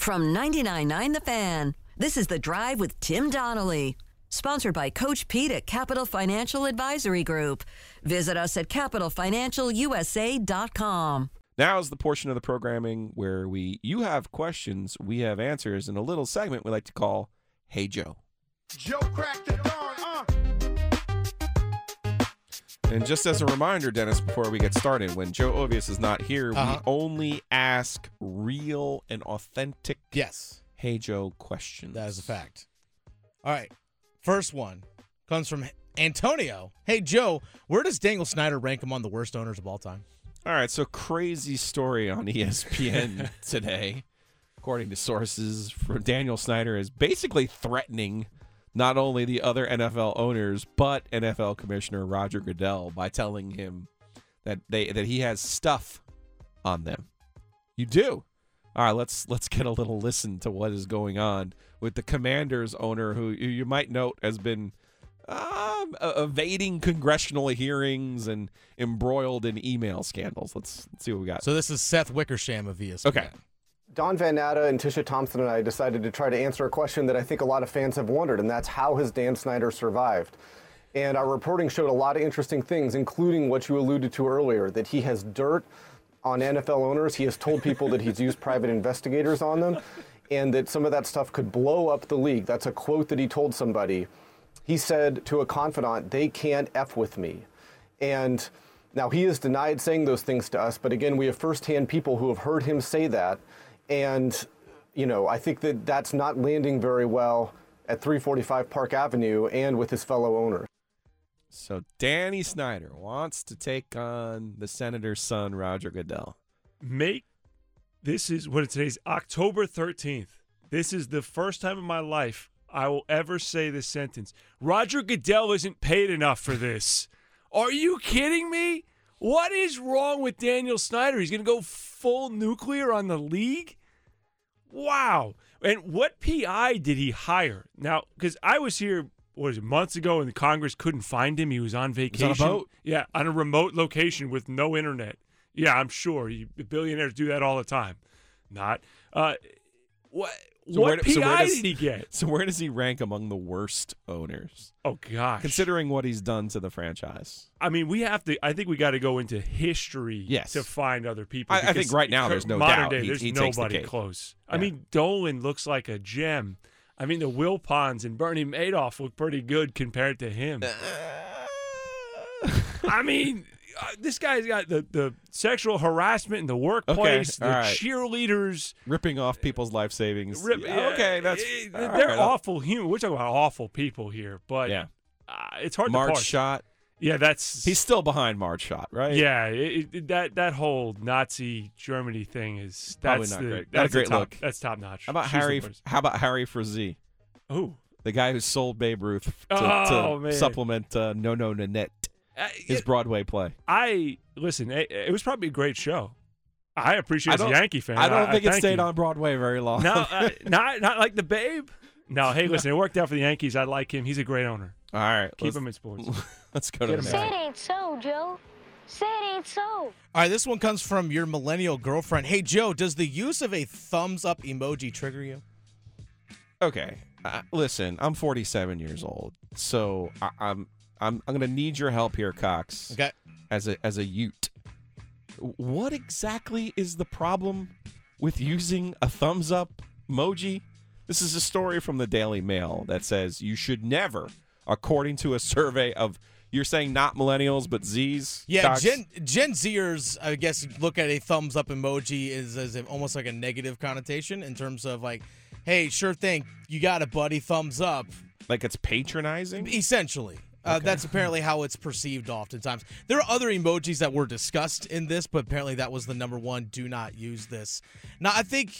From 99.9 The Fan, this is The Drive with Tim Donnelly. Sponsored by Coach Pete at Capital Financial Advisory Group. Visit us at capitalfinancialusa.com. Now is the portion of the programming where we you have questions, we have answers, in a little segment we like to call Hey Joe. Joe cracked the dawn, uh. And just as a reminder, Dennis, before we get started, when Joe Ovies is not here, Uh-huh. we only ask real and authentic Yes, Hey Joe questions. that is a fact. All right. First one comes from Antonio. Hey, Joe, where does Daniel Snyder rank among the worst owners of all time? All right, so crazy story on ESPN today. According to sources, from Daniel Snyder is basically threatening not only the other NFL owners but NFL Commissioner Roger Goodell by telling him that they that he has stuff on them. You do. All right, let's let's get a little listen to what is going on with the Commanders owner, who you might note has been um, evading congressional hearings and embroiled in email scandals. Let's, let's see what we got. So this is Seth Wickersham of ESPN. Okay. Don Van Natta and Tisha Thompson and I decided to try to answer a question that I think a lot of fans have wondered, and that's how has Dan Snyder survived? And our reporting showed a lot of interesting things, including what you alluded to earlier that he has dirt on NFL owners. He has told people that he's used private investigators on them, and that some of that stuff could blow up the league. That's a quote that he told somebody. He said to a confidant, They can't F with me. And now he has denied saying those things to us, but again, we have firsthand people who have heard him say that. And, you know, I think that that's not landing very well at 345 Park Avenue and with his fellow owners. So Danny Snyder wants to take on the senator's son, Roger Goodell. make this is what today's October 13th. This is the first time in my life I will ever say this sentence. Roger Goodell isn't paid enough for this. Are you kidding me? What is wrong with Daniel Snyder? He's going to go full nuclear on the league? Wow. And what PI did he hire? Now, because I was here, what was it, months ago, and the Congress couldn't find him. He was on on a vacation. boat? Yeah, on a remote location with no internet. Yeah, I'm sure. You, billionaires do that all the time. Not. Uh, what So what where- PI so where does- did he get? So where does he rank among the worst owners, Oh, gosh. considering what he's done to the franchise? I mean, we have to. I think we got to go into history Yes. to find other people. I- I think right now there's no modern doubt Day, he- there's he the nobody cake. close. I mean, Dolan looks like a gem. I mean, the Wilpons and Bernie Madoff look pretty good compared to him. I mean, uh, this guy's got the, the sexual harassment in the workplace, the all right. cheerleaders. Ripping off people's life savings. Rip, Yeah, okay, that's eh, they're right, awful human. We're talking about awful people here, but Yeah, uh, it's hard to Marge parse. shot. Yeah, that's He's still behind Marge Schott, right? Yeah, it, it, that that whole Nazi Germany thing is Probably that's not the, great. Not a That's great top, look. That's top notch. How about She's Harry? How about Harry Frazee, Ooh, the guy who sold Babe Ruth to, Oh, to supplement uh, No No Nanette, his Broadway play? I listen. It, it was probably a great show. I appreciate I as a Yankee fan. I don't think it stayed you. on Broadway very long. No, uh, not not like the Babe. No, hey, listen, it worked out for the Yankees. I like him. He's a great owner. All right, Keep him in sports. let's go Get to him the Say next. it ain't so, Joe. Say it ain't so. All right, this one comes from your millennial girlfriend. Hey, Joe, does the use of a thumbs up emoji trigger you? Okay, uh, listen, I'm 47 years old, so I, I'm I'm I'm gonna need your help here, Cox. Okay. As a as a Ute, what exactly is the problem with using a thumbs up emoji? This is a story from the Daily Mail that says you should never, according to a survey of you're saying not millennials but Z's. Yeah, Cox? Gen Gen Zers, I guess, look at a thumbs up emoji is as a, almost like a negative connotation in terms of like, hey, sure thing, you got it, buddy, thumbs up. like it's patronizing. Essentially. Uh, That's apparently how it's perceived oftentimes. There are other emojis that were discussed in this, but apparently that was the number one do not use this. Now, I think,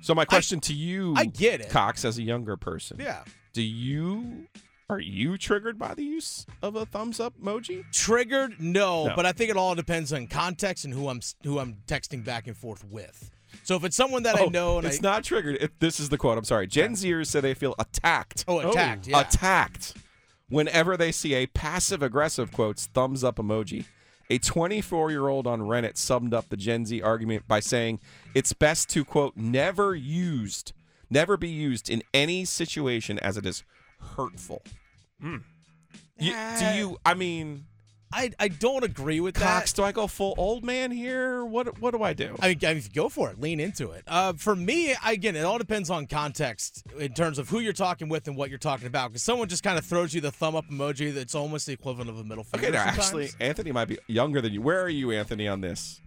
So my question to you, I get it. Cox, as a younger person, yeah, do you are you triggered by the use of a thumbs up emoji? triggered, no, No. but I think it all depends on context and who I'm who I'm texting back and forth with. So if it's someone that I Oh, know and it's I, not triggered. It, this is the quote. I'm sorry. Gen Zers say they feel attacked. oh attacked, yeah. Attacked whenever they see a passive aggressive quotes thumbs up emoji. A 24 year old on Reddit summed up the Gen Z argument by saying it's best to, quote, never used, never be used in any situation as it is hurtful. Hmm. You, do you, I mean, I I don't agree with Cox, that. do I go full old man here? What what do I do? I mean, I mean, go for it. Lean into it. Uh, for me, again, it all depends on context in terms of who you're talking with and what you're talking about. Because someone just kind of throws you the thumb up emoji that's almost the equivalent of a middle finger. okay, now sometimes. actually, Anthony might be younger than you. Where are you, Anthony, on this?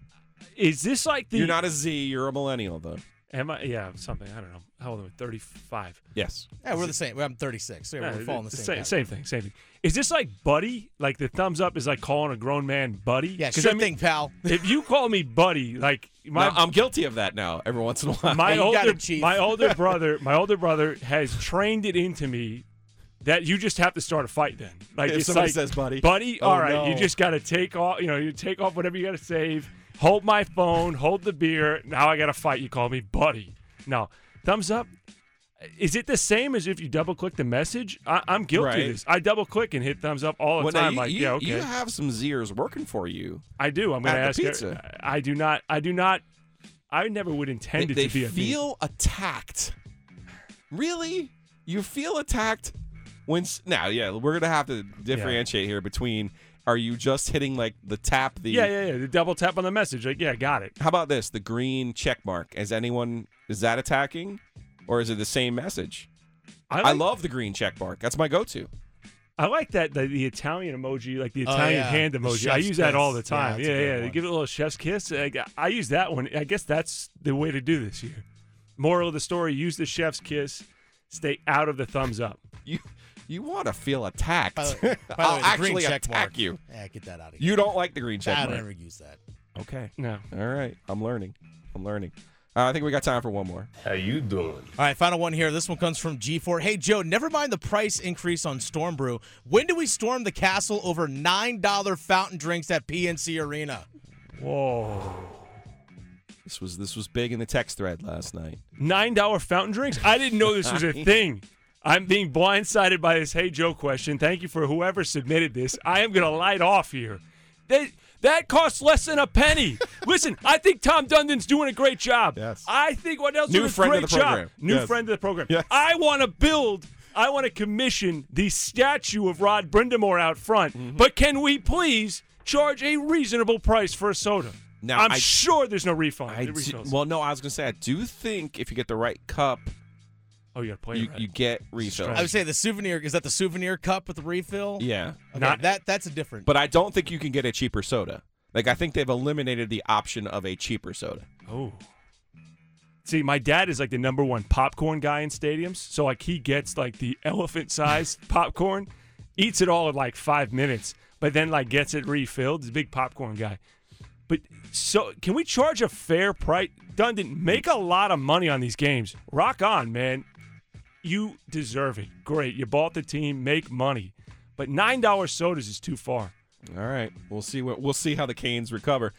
Is this like the? You're not a Z, you're a millennial, though. Am I? Yeah, something. I don't know. How old am I? Thirty-five. Yes. yeah, we're the same. I'm 36. So Yeah, we're following the same. same, same thing. Same thing. Is this like buddy? Like the thumbs up is like calling a grown man buddy? Yeah, 'Cause sure I mean, thing, pal. If you call me buddy, like my Now, I'm guilty of that now every once in a while. my Hey, older it, my older brother my older brother has trained it into me that you just have to start a fight then. Like If somebody like, says buddy. buddy, Oh, all right, you just got to take off. You know, you take off whatever you got to save. Hold my phone. Hold the beer. Now I got to fight. You call me buddy. No, thumbs up. Is it the same as if you double click the message? I, I'm guilty Right. of this. I double click and hit thumbs up all the Well, time. you, like, you- yeah, okay. you have some Zers working for you. I do. I'm going to ask. the her- I do not. I do not. I never would They, intend it they to be a me. feel attacked. Really? You feel attacked when now? Yeah, we're gonna have to differentiate here between. Are you just hitting like the tap? The Yeah, yeah, yeah. The double tap on the message. Like, yeah, got it. How about this? The green check mark. Is anyone is that attacking, or is it the same message? I, I love the green check mark. That's my go-to. I like that the, the Italian emoji, like the Oh, Italian yeah. hand emoji. I chef's use that all the kiss. Yeah, time. Yeah, yeah. They give it a little chef's kiss. I, I use that one. I guess that's the way to do this here. Moral of the story: use the chef's kiss. Stay out of the thumbs up. You you want to feel attacked? By the, by the I'll way, the actually green check attack mark. you. Yeah, get that out of here. You don't like the green check I mark. never use that. Okay. No. All right. I'm learning. I'm learning. Uh, I think we got time for one more. How you doing? All right, final one here. This one comes from G4. Hey, Joe, never mind the price increase on Storm Brew. When do we storm the castle over $9 fountain drinks at PNC Arena? Whoa. This was this was big in the text thread last night. Nine dollar fountain drinks. I didn't know this was a thing. I'm being blindsided by this Hey Joe question. Thank you for whoever submitted this. I am gonna light off here. That that costs less than a penny. Listen, I think Tom Dundon's doing a great job. Yes. I think Waddell's New doing a friend of great the job. program. New Yes. friend of the program. Yes. I want to build. I want to commission the statue of Rod Brind'Amour out front. Mm-hmm. But can we please charge a reasonable price for a soda? Now, I'm I- sure there's no refund. Do- well, no, I was gonna say I do think if you get the right cup, oh, you got to play you, it right. you get refills. I would say the souvenir is that the souvenir cup with the refill? yeah, Okay, Not- that that's a different. but I don't think you can get a cheaper soda. Like I think they've eliminated the option of a cheaper soda. Oh. See, my dad is like the number one popcorn guy in stadiums. So like he gets like the elephant sized popcorn, eats it all in like five minutes, but then like gets it refilled. He's a big popcorn guy. But so can we charge a fair price? Dundon, make a lot of money on these games. Rock on, man. You deserve it. Great. You bought the team, make money. But nine dollar sodas is too far. All right, we'll see what we'll see how the Canes recover.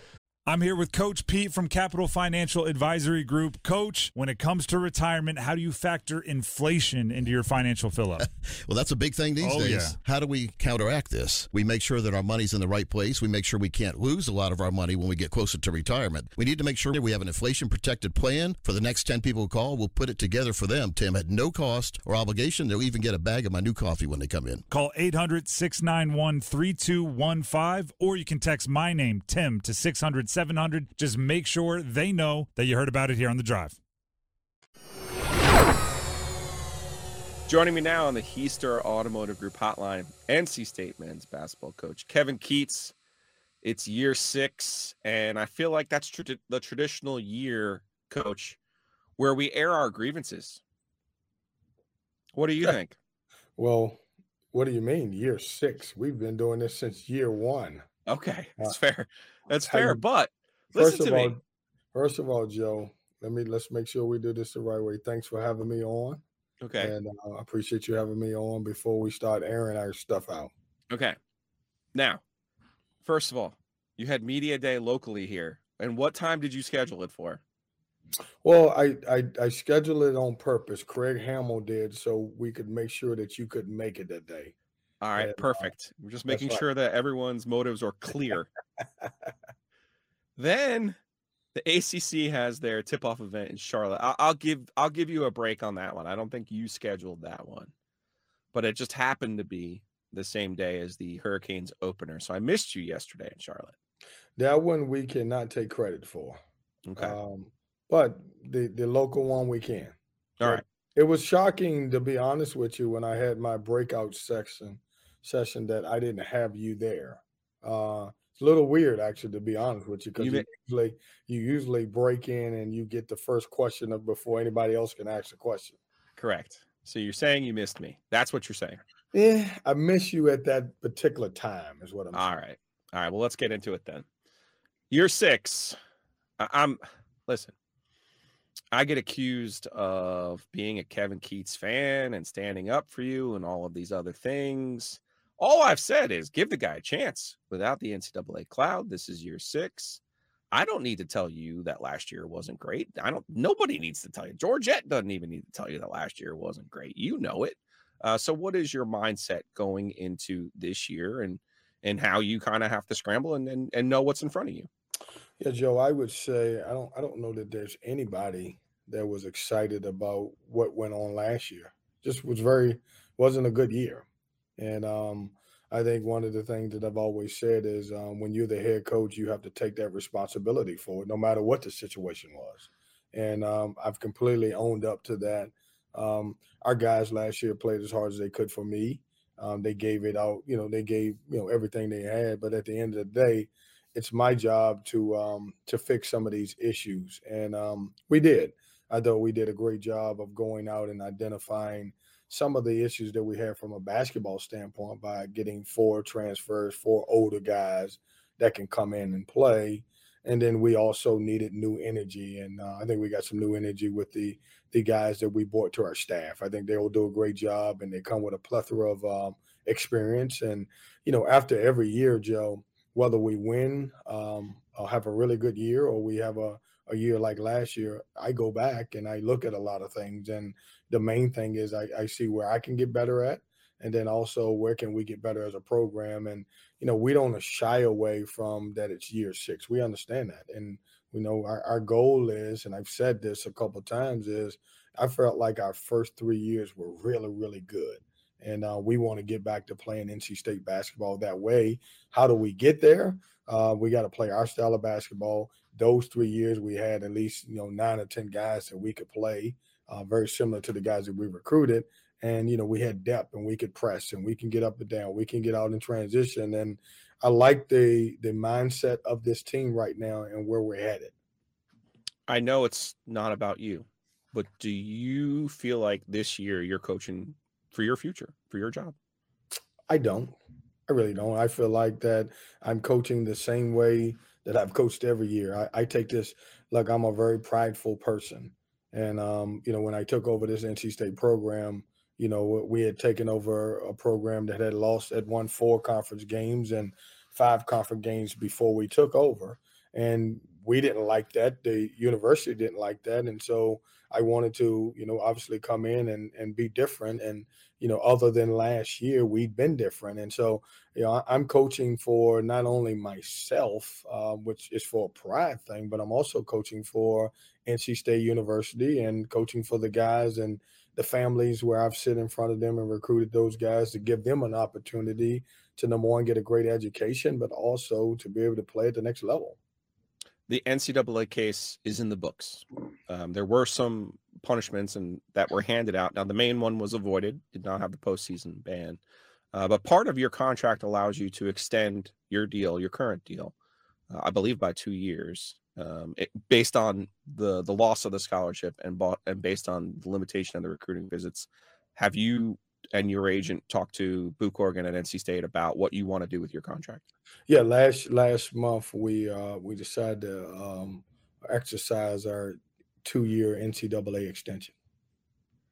I'm here with Coach Pete from Capital Financial Advisory Group. Coach, when it comes to retirement, how do you factor inflation into your financial fill up? Well, that's a big thing these Oh, days. yeah. How do we counteract this? We make sure that our money's in the right place. We make sure we can't lose a lot of our money when we get closer to retirement. We need to make sure we have an inflation protected plan for the next 10 people who call. We'll put it together for them, Tim, at no cost or obligation. They'll even get a bag of my new coffee when they come in. Call 800 691 3215, or you can text my name, Tim, to 600 700. Just make sure they know that you heard about it here on the drive. Joining me now on the Heister Automotive Group hotline, NC State men's basketball coach Kevin Keatts. It's year six, and I feel like that's trad- the traditional year, coach, where we air our grievances. What do you think? Well, what do you mean year six? We've been doing this since year one. Okay, that's Uh, fair. That's fair. But First listen of to all, me. first of all, Joe, let me let's make sure we do this the right way. Thanks for having me on, Okay. and uh, I appreciate you having me on before we start airing our stuff out. Okay. Now, first of all, you had media day locally here, and what time did you schedule it for? Well, I, I I scheduled it on purpose. Craig Hamill did so we could make sure that you could make it that day. All right, And, uh, perfect. We're just making right. sure that everyone's motives are clear. then the ACC has their tip-off event in Charlotte. I'll, I'll give I'll give you a break on that one. I don't think you scheduled that one, but it just happened to be the same day as the Hurricanes opener. So I missed you yesterday in Charlotte. That one we cannot take credit for. Okay. Um, but the the local one we can. All right. It was shocking to be honest with you when I had my breakout section session that I didn't have you there. Uh, it's a little weird actually to be honest with you because You you, usually you usually break in and you get the first question of before anybody else can ask a question. Correct. So you're saying you missed me. That's what you're saying. Yeah, I miss you at that particular time is what I'm All right. All right. Well, let's get into it then. Year six. I- I'm listen. I get accused of being a Kevin Keatts fan and standing up for you and all of these other things. All I've said is give the guy a chance without the NCAA cloud. This is year six. I don't need to tell you that last year wasn't great. I don't, nobody needs to tell you. Georgette doesn't even need to tell you that last year wasn't great. You know it. Uh, so, what is your mindset going into this year and and how you kind of have to scramble and, and and know what's in front of you? Yeah, Joe, I would say I don't I don't know that there's anybody that was excited about what went on last year. Just was very wasn't a good year. And um I think one of the things that I've always said is um, when you're the head coach, you have to take that responsibility for it, no matter what the situation was. And um, I've completely owned up to that. Um, our guys last year played as hard as they could for me. Um, they gave it out, you know, they gave you know everything they had. But at the end of the day, it's my job to um, to fix some of these issues, and we did. I thought we did a great job of going out and identifying some of the issues that we have from a basketball standpoint by getting four transfers, four older guys that can come in and play. And then we also needed new energy, and uh, I think we got some new energy with the the guys that we brought to our staff. I think they will do a great job, and they come with a plethora of um, experience. And you know, after every year, Joe, whether we win um, have a really good year, or we have a a year like last year, I go back and I look at a lot of things. And the main thing is I, I see where I can get better at. And then also where can we get better as a program? And, you know, we don't shy away from that it's year six. We understand that. And we know our, our goal is, and I've said this a couple times, is I felt like our first three years were really, really good. And uh, we want to get back to playing NC State basketball that way. How do we get there? Uh, we got to play our style of basketball. Those three years, we had at least you know nine or ten guys that we could play, uh, very similar to the guys that we recruited. And you know we had depth, and we could press, and we can get up and down, we can get out in transition. And I like the the mindset of this team right now and where we're headed. I know it's not about you, but do you feel like this year you're coaching for your future, for your job? I don't. I really don't. I feel like that I'm coaching the same way that I've coached every year. I, I take this like I'm a very prideful person. And um, you know, when I took over this NC State program, you know, we had taken over a program that had lost at won four conference games and five conference games before we took over. And we didn't like that. The university didn't like that. And so I wanted to, you know, obviously come in and, and be different. And, you know, other than last year, we'd been different. And so, you know, I'm coaching for not only myself, uh, which is for a pride thing, but I'm also coaching for NC State University and coaching for the guys and the families where I've sit in front of them and recruited those guys to give them an opportunity to number one, get a great education, but also to be able to play at the next level. The NCAA case is in the books. Um, there were some punishments and that were handed out. Now, the main one was avoided; did not have the postseason ban. Uh, but part of your contract allows you to extend your deal, your current deal, uh, I believe, by two years, um, it, based on the the loss of the scholarship and bought and based on the limitation of the recruiting visits. Have you and your agent talked to Boo Corrigan at NC State about what you want to do with your contract? Yeah, last last month we uh, we decided to um, exercise our two year NCAA extension.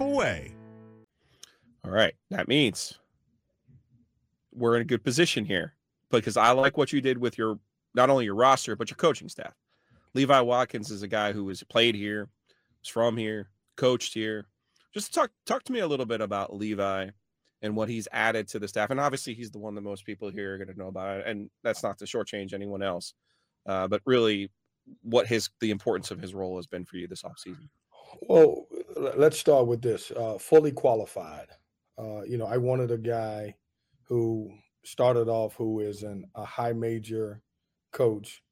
away. All right. That means we're in a good position here because I like what you did with your not only your roster, but your coaching staff. Levi Watkins is a guy who has played here, was from here, coached here. Just talk talk to me a little bit about Levi and what he's added to the staff. And obviously, he's the one that most people here are going to know about. And that's not to shortchange anyone else, uh, but really, what his the importance of his role has been for you this offseason. Well, l- let's start with this. Uh, fully qualified. Uh, you know, I wanted a guy who started off who is an, a high major coach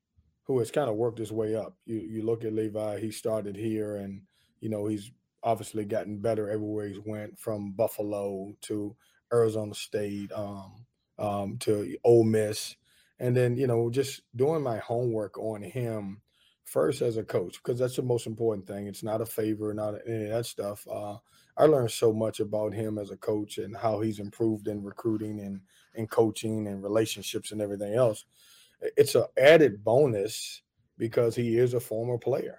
who has kind of worked his way up. You you look at Levi, he started here and you know, he's obviously gotten better everywhere he's went from Buffalo to Arizona State, um, um, to Ole Miss. And then, you know, just doing my homework on him first as a coach because that's the most important thing. It's not a favor, not any of that stuff. Uh, I learned so much about him as a coach and how he's improved in recruiting and and coaching and relationships and everything else. It's an added bonus because he is a former player,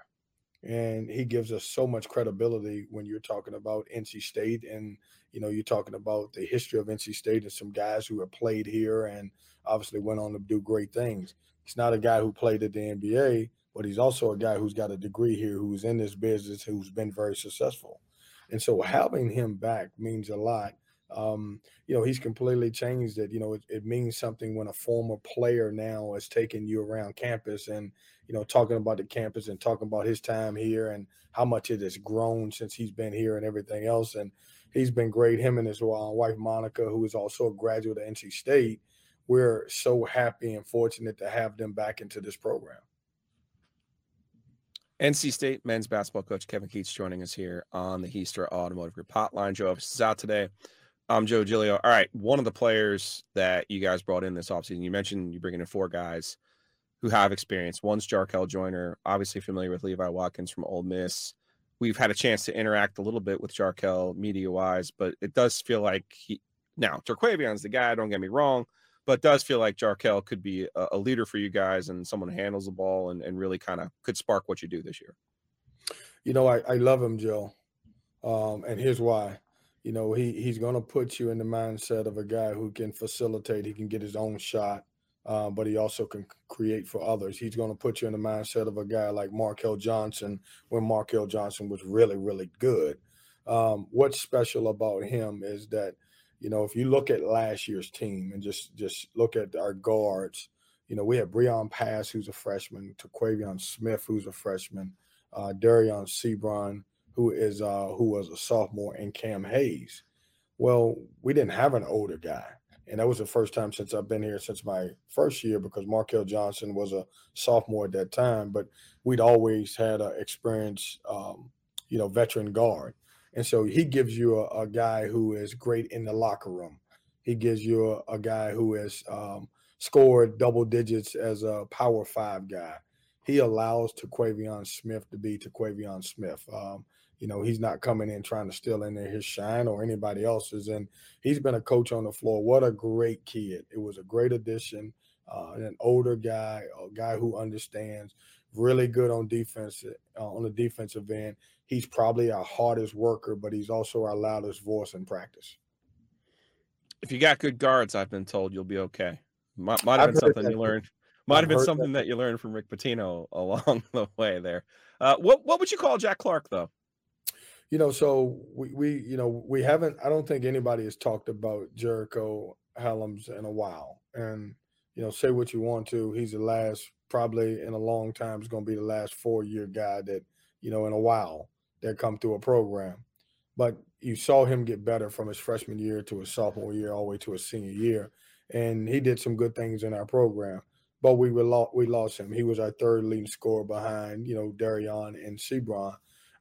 and he gives us so much credibility when you're talking about NC State and you know you're talking about the history of NC State and some guys who have played here and obviously went on to do great things. He's not a guy who played at the NBA but he's also a guy who's got a degree here, who's in this business, who's been very successful. And so having him back means a lot. Um, you know, he's completely changed it. You know, it, it, means something when a former player now is taking you around campus and, you know, talking about the campus and talking about his time here and how much it has grown since he's been here and everything else. And he's been great. Him and his wife, Monica, who is also a graduate of NC State. We're so happy and fortunate to have them back into this program. NC State men's basketball coach Kevin Keatts joining us here on the Hiestra Automotive Group Hotline. Joe Ovies is out today. I'm Joe Giglio. All right, one of the players that you guys brought in this offseason, you mentioned you're bringing in four guys who have experience. One's Jarkel Joiner, obviously familiar with Levi Watkins from Ole Miss. We've had a chance to interact a little bit with Jarkel media wise, but it does feel like he now Terquavion's the guy. Don't get me wrong, but does feel like Jarkel could be a, a, leader for you guys and someone who handles the ball and, and really kind of could spark what you do this year. You know, I, I love him, Joe. Um, and here's why. You know, he he's going to put you in the mindset of a guy who can facilitate. He can get his own shot, uh, but he also can create for others. He's going to put you in the mindset of a guy like Markell Johnson when Markell Johnson was really, really good. Um, what's special about him is that – you know, if you look at last year's team and just just look at our guards, you know, we had Breon Pass, who's a freshman, Terquavion Smith, who's a freshman, uh, Dereon Seabron, who is uh, who was a sophomore, and Cam Hayes. Well, we didn't have an older guy, and that was the first time since I've been here since my first year because Markell Johnson was a sophomore at that time. But we'd always had an experienced, um, you know, veteran guard. And so he gives you a, a guy who is great in the locker room. He gives you a, a guy who has um, scored double digits as a power five guy. He allows Terquavion Smith to be Terquavion Smith. Um, you know, he's not coming in trying to steal in there his shine or anybody else's. And he's been a coach on the floor. What a great kid. It was a great addition. Uh, an older guy, a guy who understands, really good on defense uh, on the defensive end he's probably our hardest worker, but he's also our loudest voice in practice. If you got good guards, I've been told you'll be okay. Might, might have been something you learned. Might have been something that. that. you learned from Rick Pitino along the way there. Uh, what what would you call Jack Clark though? You know, so we, we you know we haven't. I don't think anybody has talked about Jericole Hellems in a while. And you know, say what you want to, he's the last probably in a long time is going to be the last four year guy that you know in a while that come through a program. But you saw him get better from his freshman year to his sophomore year, all the way to his senior year, and he did some good things in our program. But we were lo- we lost him. He was our third leading scorer behind you know Dereon and Seabron.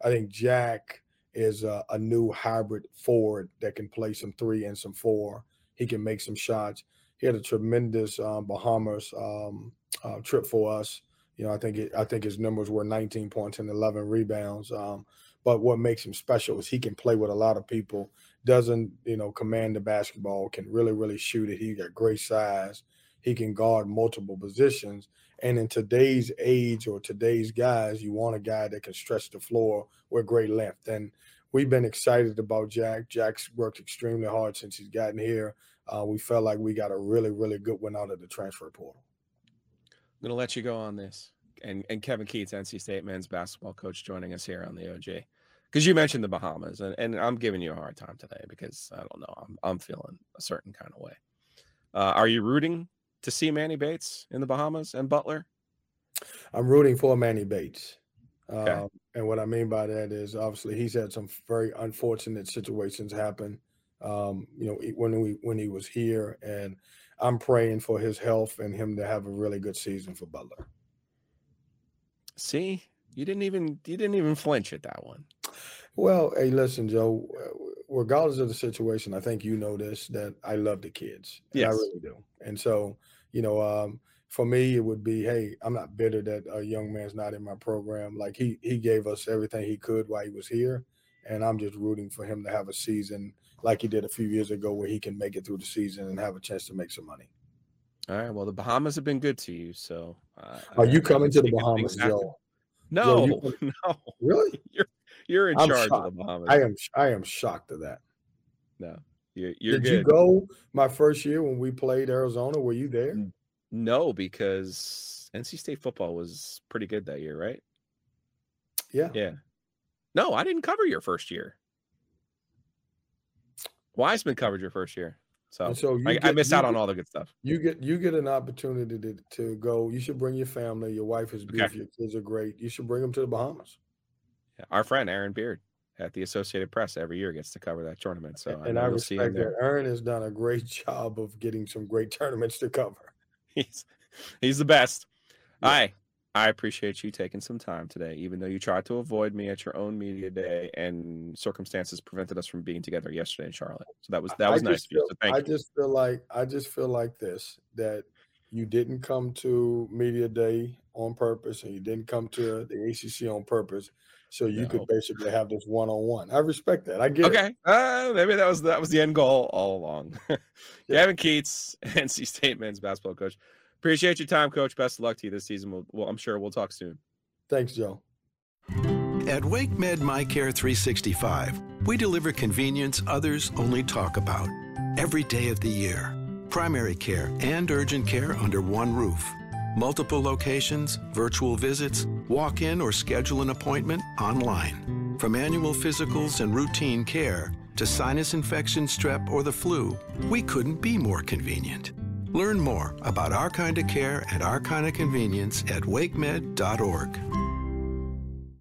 I think Jack is a, a new hybrid forward that can play some three and some four. He can make some shots. He had a tremendous um, Bahamas um, uh, trip for us. You know, I think it, I think his numbers were 19 points and 11 rebounds. Um, but what makes him special is he can play with a lot of people. Doesn't you know command the basketball. Can really really shoot it. He got great size. He can guard multiple positions. And in today's age or today's guys, you want a guy that can stretch the floor with great length. And we've been excited about Jack. Jack's worked extremely hard since he's gotten here. Uh, we felt like we got a really, really good one out of the transfer portal. I'm going to let you go on this. And, and Kevin Keatts, NC State men's basketball coach, joining us here on the OJ. Because you mentioned the Bahamas, and, and I'm giving you a hard time today because I don't know. I'm, I'm feeling a certain kind of way. Uh, are you rooting to see Manny Bates in the Bahamas and Butler? I'm rooting for Manny Bates. Okay. Um, and what I mean by that is obviously he's had some very unfortunate situations happen. Um, you know, when we when he was here, and I'm praying for his health and him to have a really good season for Butler. See, you didn't even you didn't even flinch at that one. Well, hey, listen, Joe. Regardless of the situation, I think you know this that I love the kids. and I really do. And so, you know, um, for me, it would be, hey, I'm not bitter that a young man's not in my program. Like he he gave us everything he could while he was here, and I'm just rooting for him to have a season like he did a few years ago, where he can make it through the season and have a chance to make some money. All right. Well, the Bahamas have been good to you, so. Uh, Are you coming to the Bahamas, Joe? No, Joe, you no. Really? You're you're in I'm charge shocked. of the Bahamas. I am I am shocked of that. No, you're you're Did good. you go my first year when we played Arizona? Were you there? No, because NC State football was pretty good that year, right? Yeah. Yeah. No, I didn't cover your first year. Wiseman covered your first year, so, And so you I, I missed out on all the good stuff. You get you get an opportunity to, to go. You should bring your family. Your wife is beautiful. Your kids are great. You should bring them to the Bahamas. Yeah, Our friend Aaron Beard at the Associated Press every year gets to cover that tournament, so and I you'll respect there. that. Aaron has done a great job of getting some great tournaments to cover. He's he's the best. I I appreciate you taking some time today, even though you tried to avoid me at your own media day and circumstances prevented us from being together yesterday in Charlotte. So that was that I was nice of you. feel- So I you. just feel like I just feel like this that you didn't come to media day on purpose, and you didn't come to the ACC on purpose, so you No. could basically have this one on one. I respect that. I get it. Okay. Uh, maybe that was that was the end goal all along. Kevin Keatts, NC State men's basketball coach. Appreciate your time, coach. Best of luck to you this season. We'll, well, I'm sure we'll talk soon. Thanks, Joe. At WakeMed MyCare 365, we deliver convenience others only talk about. Every day of the year, primary care and urgent care under one roof. Multiple locations, virtual visits, walk in or schedule an appointment online. From annual physicals and routine care to sinus infection, strep, or the flu, we couldn't be more convenient. Learn more about our kind of care and our kind of convenience at wakemed.org.